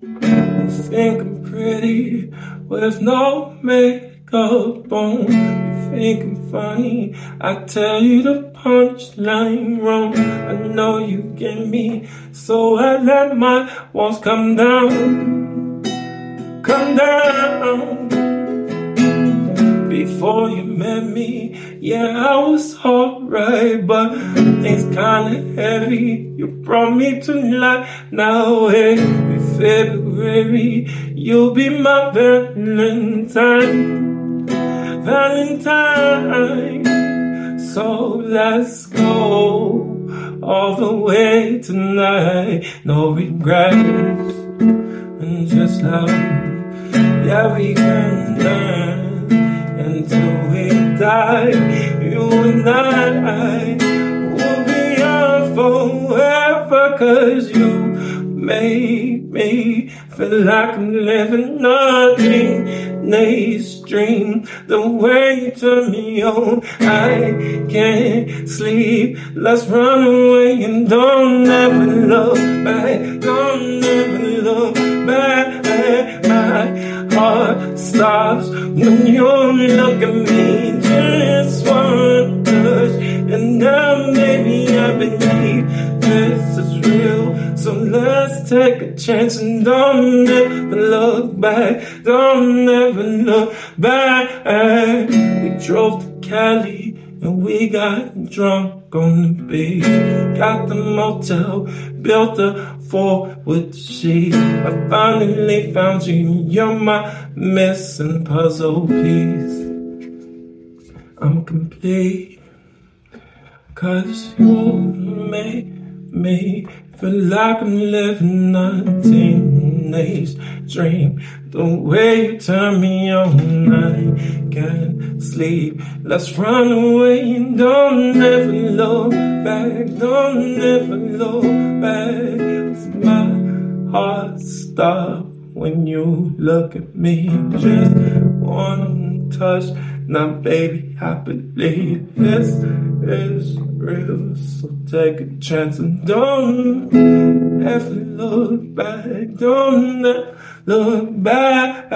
You think I'm pretty with no makeup on. You think I'm funny. I tell you the punchline wrong. I know you get me, so I let my walls come down. Come down. Before you met me, yeah, I was alright, but things kinda heavy. You brought me to life. Now, every February, you'll be my Valentine. Valentine. So let's go all the way tonight. No regrets and just love. Yeah, we can learn until we die. You and I will be on forever, cause you made me feel like I'm living nothing. Nice dream, the way you turn me on. I can't sleep. Let's run away and don't ever look back. Don't ever look back. My heart stops when you look at me. Just one touch, and now maybe I believe this is real. So let's take a chance and don't ever look back. Don't ever look back. We drove to Cali and we got drunk on the beach. Got the motel, built a fort with the sheets. I finally found you. You're my missing puzzle piece. I'm complete. Cause you made me feel like I'm living a teenage dream. The way you turn me on, I can't sleep. Let's run away and don't ever look back. Don't ever look back. 'Cause my heart stops when you look at me. Just one touch. Now, baby, I believe this is real. So take a chance and don't ever look back. Don't look back.